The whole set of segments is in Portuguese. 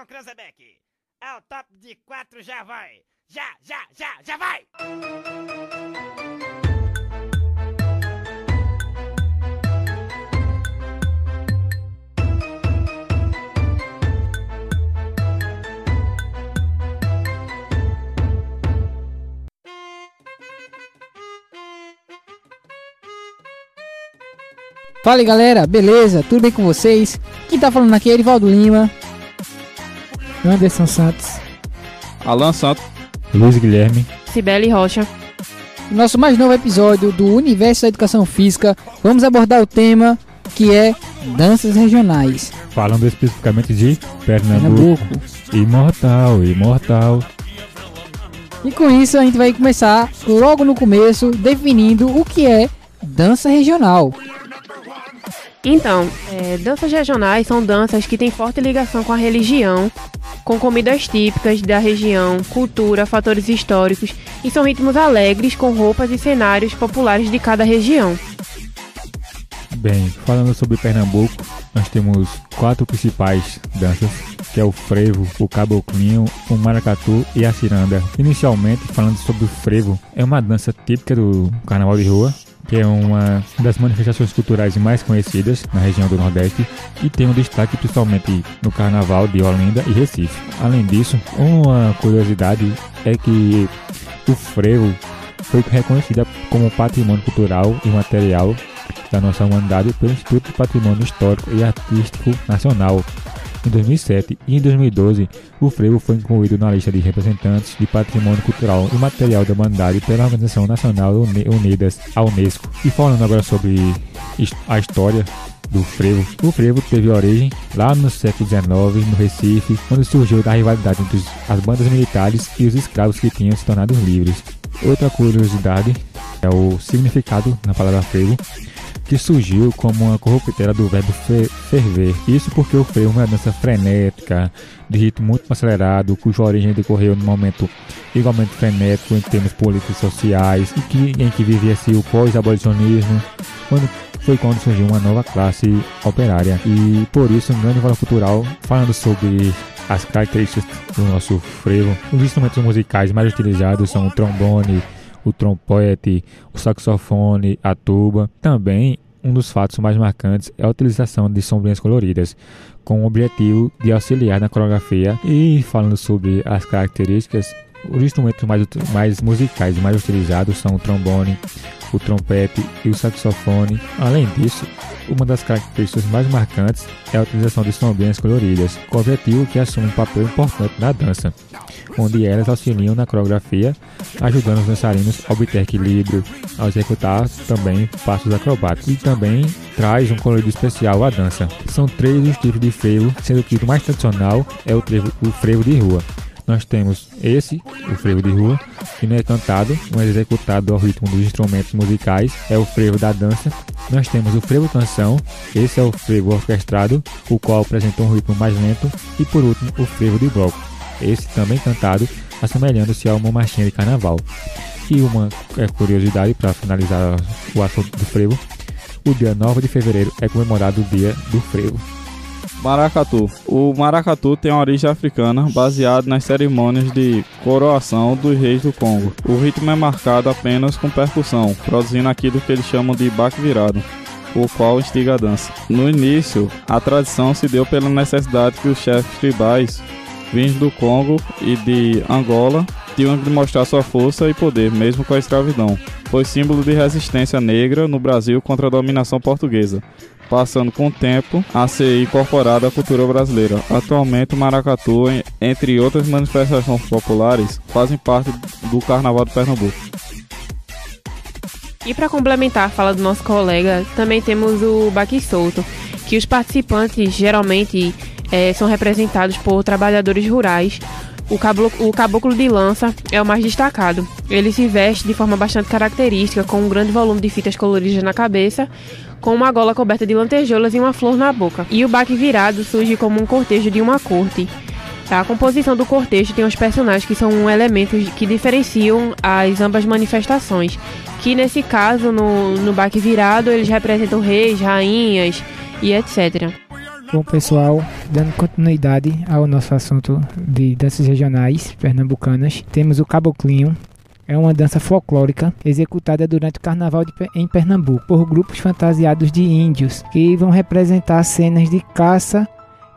Atenção, Cranzebeck. Ao top de quatro já vai. Já, já, já, já vai! Fala galera, beleza? Tudo bem com vocês? Quem tá falando aqui é Erivaldo Lima, Anderson Santos, Alan Santos. Luiz Guilherme. Cibele Rocha. No nosso mais novo episódio do Universo da Educação Física, vamos abordar o tema que é danças regionais. Falando especificamente de Pernambuco. Pernambuco. Imortal, imortal. E com isso a gente vai começar logo no começo definindo o que é dança regional. Então, é, danças regionais são danças que têm forte ligação com a religião, com comidas típicas da região, cultura, fatores históricos e são ritmos alegres com roupas e cenários populares de cada região. Bem, falando sobre Pernambuco, nós temos quatro principais danças, que é o frevo, o caboclinho, o maracatu e a ciranda. Inicialmente, falando sobre o frevo, é uma dança típica do carnaval de rua, que é uma das manifestações culturais mais conhecidas na região do Nordeste e tem um destaque principalmente no carnaval de Olinda e Recife. Além disso, uma curiosidade é que o frevo foi reconhecida como patrimônio cultural e material da nossa humanidade pelo Instituto de Patrimônio Histórico e Artístico Nacional em 2007 e em 2012 o frevo foi incluído na lista de representantes de patrimônio cultural e material da humanidade pela Organização Nacional Uni- Unidas, a Unesco. E falando agora sobre a história do frevo. O frevo teve origem lá no século XIX, no Recife, onde surgiu da rivalidade entre as bandas militares e os escravos que tinham se tornado livres. Outra curiosidade é o significado na palavra frevo, que surgiu como uma corruptela do verbo fe- ferver. Isso porque o frevo é uma dança frenética, de ritmo muito acelerado, cuja origem decorreu num momento igualmente frenético em termos políticos e sociais, e que, em que vivia-se o pós-abolicionismo, quando foi quando surgiu uma nova classe operária. E por isso, um grande valor cultural, falando sobre as características do nosso frevo. Os instrumentos musicais mais utilizados são o trombone, o trompete, o saxofone, a tuba. Também, um dos fatos mais marcantes é a utilização de sombrinhas coloridas, com o objetivo de auxiliar na coreografia. E falando sobre as características, os instrumentos mais, mais musicais e mais utilizados são o trombone, o trompete e o saxofone. Além disso, uma das características mais marcantes é a utilização de sombrinhas coloridas, com o objetivo que assume um papel importante na dança, onde elas auxiliam na coreografia, ajudando os dançarinos a obter equilíbrio, ao executar também passos acrobáticos e também traz um colorido especial à dança. São três os tipos de frevo, sendo que o mais tradicional é o, trevo, o frevo de rua. Nós temos esse, o frevo de rua, que não é cantado, mas executado ao ritmo dos instrumentos musicais, é o frevo da dança. Nós temos o frevo canção, esse é o frevo orquestrado, o qual apresenta um ritmo mais lento. E por último, o frevo de bloco, esse também cantado, assemelhando-se a uma marchinha de carnaval. E uma é, curiosidade para finalizar o assunto do frevo, o dia 9 de fevereiro é comemorado o dia do frevo. Maracatu. O maracatu tem origem africana, baseado nas cerimônias de coroação dos reis do Congo. O ritmo é marcado apenas com percussão, produzindo aquilo que eles chamam de baque virado, o qual instiga a dança. No início, a tradição se deu pela necessidade que os chefes tribais, vindos do Congo e de Angola, de mostrar sua força e poder, mesmo com a escravidão. Foi símbolo de resistência negra no Brasil contra a dominação portuguesa passando com o tempo a ser incorporado à cultura brasileira. Atualmente, o maracatu, en- entre outras manifestações populares, fazem parte do Carnaval de Pernambuco. E para complementar a fala do nosso colega, também temos o baque solto, que os participantes geralmente eh, são representados por trabalhadores rurais. O caboclo, o caboclo de lança é o mais destacado. Ele se veste de forma bastante característica, com um grande volume de fitas coloridas na cabeça, com uma gola coberta de lantejoulas e uma flor na boca. E o baque virado surge como um cortejo de uma corte. A composição do cortejo tem os personagens que são elementos que diferenciam as ambas manifestações, que nesse caso, no, no baque virado, eles representam reis, rainhas e etc. Bom, pessoal, dando continuidade ao nosso assunto de danças regionais pernambucanas, temos o caboclinho. É uma dança folclórica executada durante o carnaval de, em Pernambuco por grupos fantasiados de índios que vão representar cenas de caça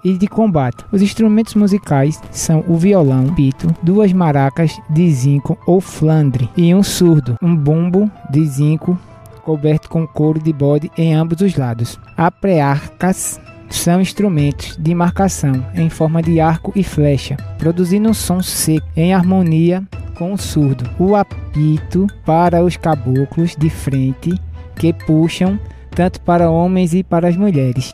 e de combate. Os instrumentos musicais são o violão, pito, duas maracas de zinco ou flandre e um surdo, um bumbo de zinco coberto com couro de bode em ambos os lados. A prearcas são instrumentos de marcação em forma de arco e flecha, produzindo um som seco em harmonia com o surdo. O apito para os caboclos de frente que puxam tanto para homens e para as mulheres.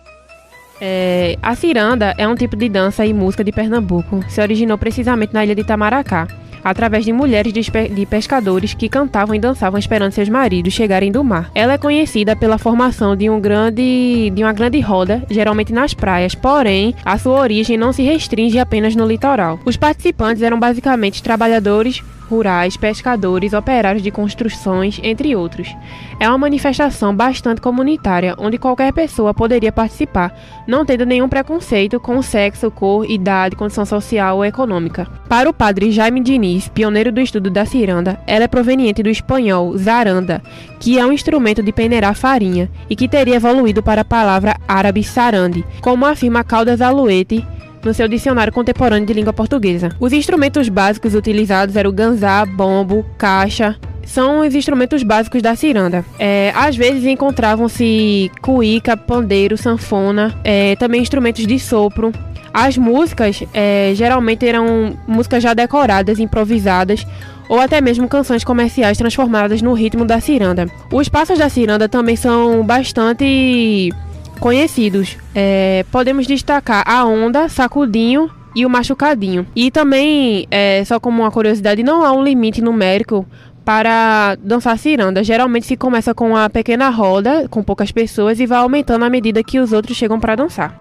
É, a ciranda é um tipo de dança e música de Pernambuco. Se originou precisamente na ilha de Itamaracá através de mulheres de pescadores que cantavam e dançavam esperando seus maridos chegarem do mar. Ela é conhecida pela formação de, um grande, de uma grande roda, geralmente nas praias, porém, a sua origem não se restringe apenas no litoral. Os participantes eram basicamente trabalhadores rurais, pescadores, operários de construções, entre outros. É uma manifestação bastante comunitária, onde qualquer pessoa poderia participar, não tendo nenhum preconceito com sexo, cor, idade, condição social ou econômica. Para o padre Jaime Diniz, pioneiro do estudo da ciranda, ela é proveniente do espanhol zaranda, que é um instrumento de peneirar farinha e que teria evoluído para a palavra árabe sarande, como afirma Caldas Aluete no seu dicionário contemporâneo de língua portuguesa. Os instrumentos básicos utilizados eram ganzá, bombo, caixa, são os instrumentos básicos da ciranda. É, às vezes encontravam-se cuíca, pandeiro, sanfona, é, também instrumentos de sopro. As músicas é, geralmente eram músicas já decoradas, improvisadas, ou até mesmo canções comerciais transformadas no ritmo da ciranda. Os passos da ciranda também são bastante conhecidos. É, podemos destacar a onda, sacudinho e o machucadinho. E também, é, só como uma curiosidade, não há um limite numérico para dançar ciranda. Geralmente se começa com uma pequena roda, com poucas pessoas, e vai aumentando à medida que os outros chegam para dançar.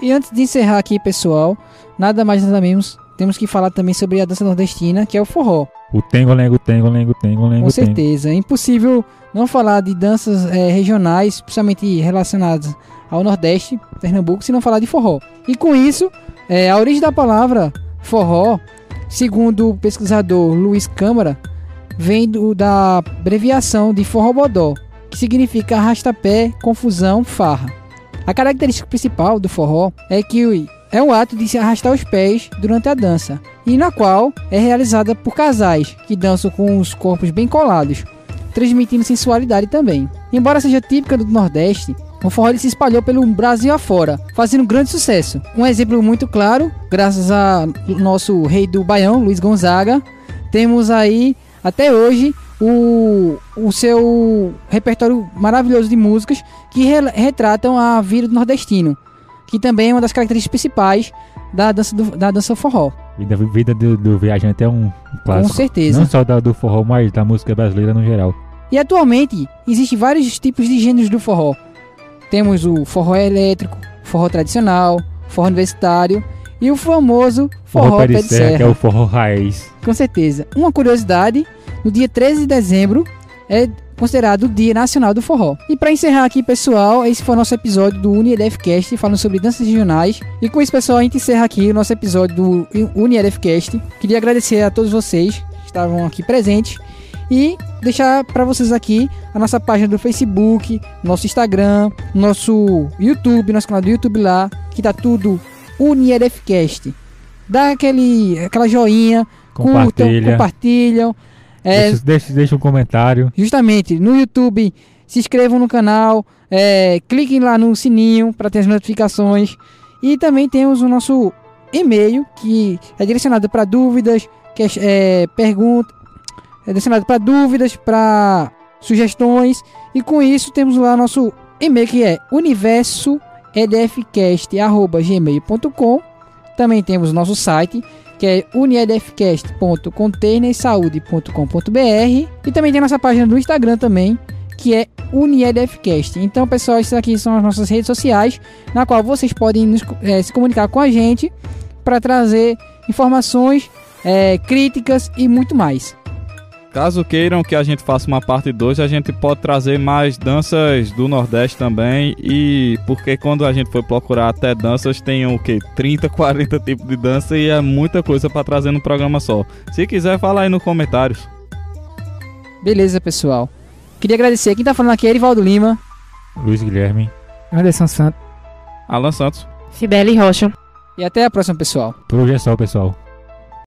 E antes de encerrar aqui, pessoal, nada mais nada menos, temos que falar também sobre a dança nordestina, que é o forró. O tengo, lengo, tengo, lengo, tengo, lengo. Com certeza. É impossível não falar de danças é, regionais, principalmente relacionadas ao Nordeste, Pernambuco, se não falar de forró. E com isso, é, a origem da palavra forró, segundo o pesquisador Luiz Câmara, vem do, da abreviação de forrobodó, que significa arrasta-pé, confusão, farra. A característica principal do forró é que é um ato de se arrastar os pés durante a dança, e na qual é realizada por casais que dançam com os corpos bem colados, transmitindo sensualidade também. Embora seja típica do Nordeste, o forró se espalhou pelo Brasil afora, fazendo grande sucesso. Um exemplo muito claro, graças ao nosso rei do Baião, Luiz Gonzaga, temos aí até hoje o, o seu repertório maravilhoso de músicas que re, retratam a vida do nordestino, que também é uma das características principais da dança do, da dança forró. Vida, vida do, do viajante é um clássico. Com certeza. Não só da, do forró, mas da música brasileira no geral. E atualmente existem vários tipos de gêneros do forró. Temos o forró elétrico, forró tradicional, forró universitário e o famoso forró, forró pé de serra, que é o forró raiz. Com certeza. Uma curiosidade, no dia 13 de dezembro é considerado o Dia Nacional do Forró. E para encerrar aqui, pessoal, esse foi o nosso episódio do UniEDFcast falando sobre danças regionais. E com isso, pessoal, a gente encerra aqui o nosso episódio do UniEDFcast. Queria agradecer a todos vocês que estavam aqui presentes e deixar para vocês aqui a nossa página do Facebook, nosso Instagram, nosso YouTube, nosso canal do YouTube lá, que tá tudo UniEDFcast. Dá aquele aquela joinha, curtam, compartilham é, deixa, deixa, deixa um comentário. Justamente, no YouTube, se inscrevam no canal, é, cliquem lá no sininho para ter as notificações. E também temos o nosso e-mail, que é direcionado para dúvidas, que é, é perguntas, é direcionado para dúvidas, para sugestões. E com isso temos lá nosso e-mail que é universoedfcast.gmail.com Também temos nosso site que é uniedfcast.containersaude.com.br e também tem nossa página do Instagram também, que é UniedFcast. Então, pessoal, essas aqui são as nossas redes sociais, na qual vocês podem nos, é, se comunicar com a gente para trazer informações, é, críticas e muito mais. Caso queiram que a gente faça uma parte 2, a gente pode trazer mais danças do Nordeste também. E porque quando a gente foi procurar até danças, tem o que? 30, 40 tipos de dança e é muita coisa para trazer no programa só. Se quiser, fala aí nos comentários. Beleza, pessoal. Queria agradecer. Quem tá falando aqui é Erivaldo Lima. Luiz Guilherme. Anderson Santos. Alan Santos. Cibele Rocha. E até a próxima, pessoal. Por hoje é só, pessoal.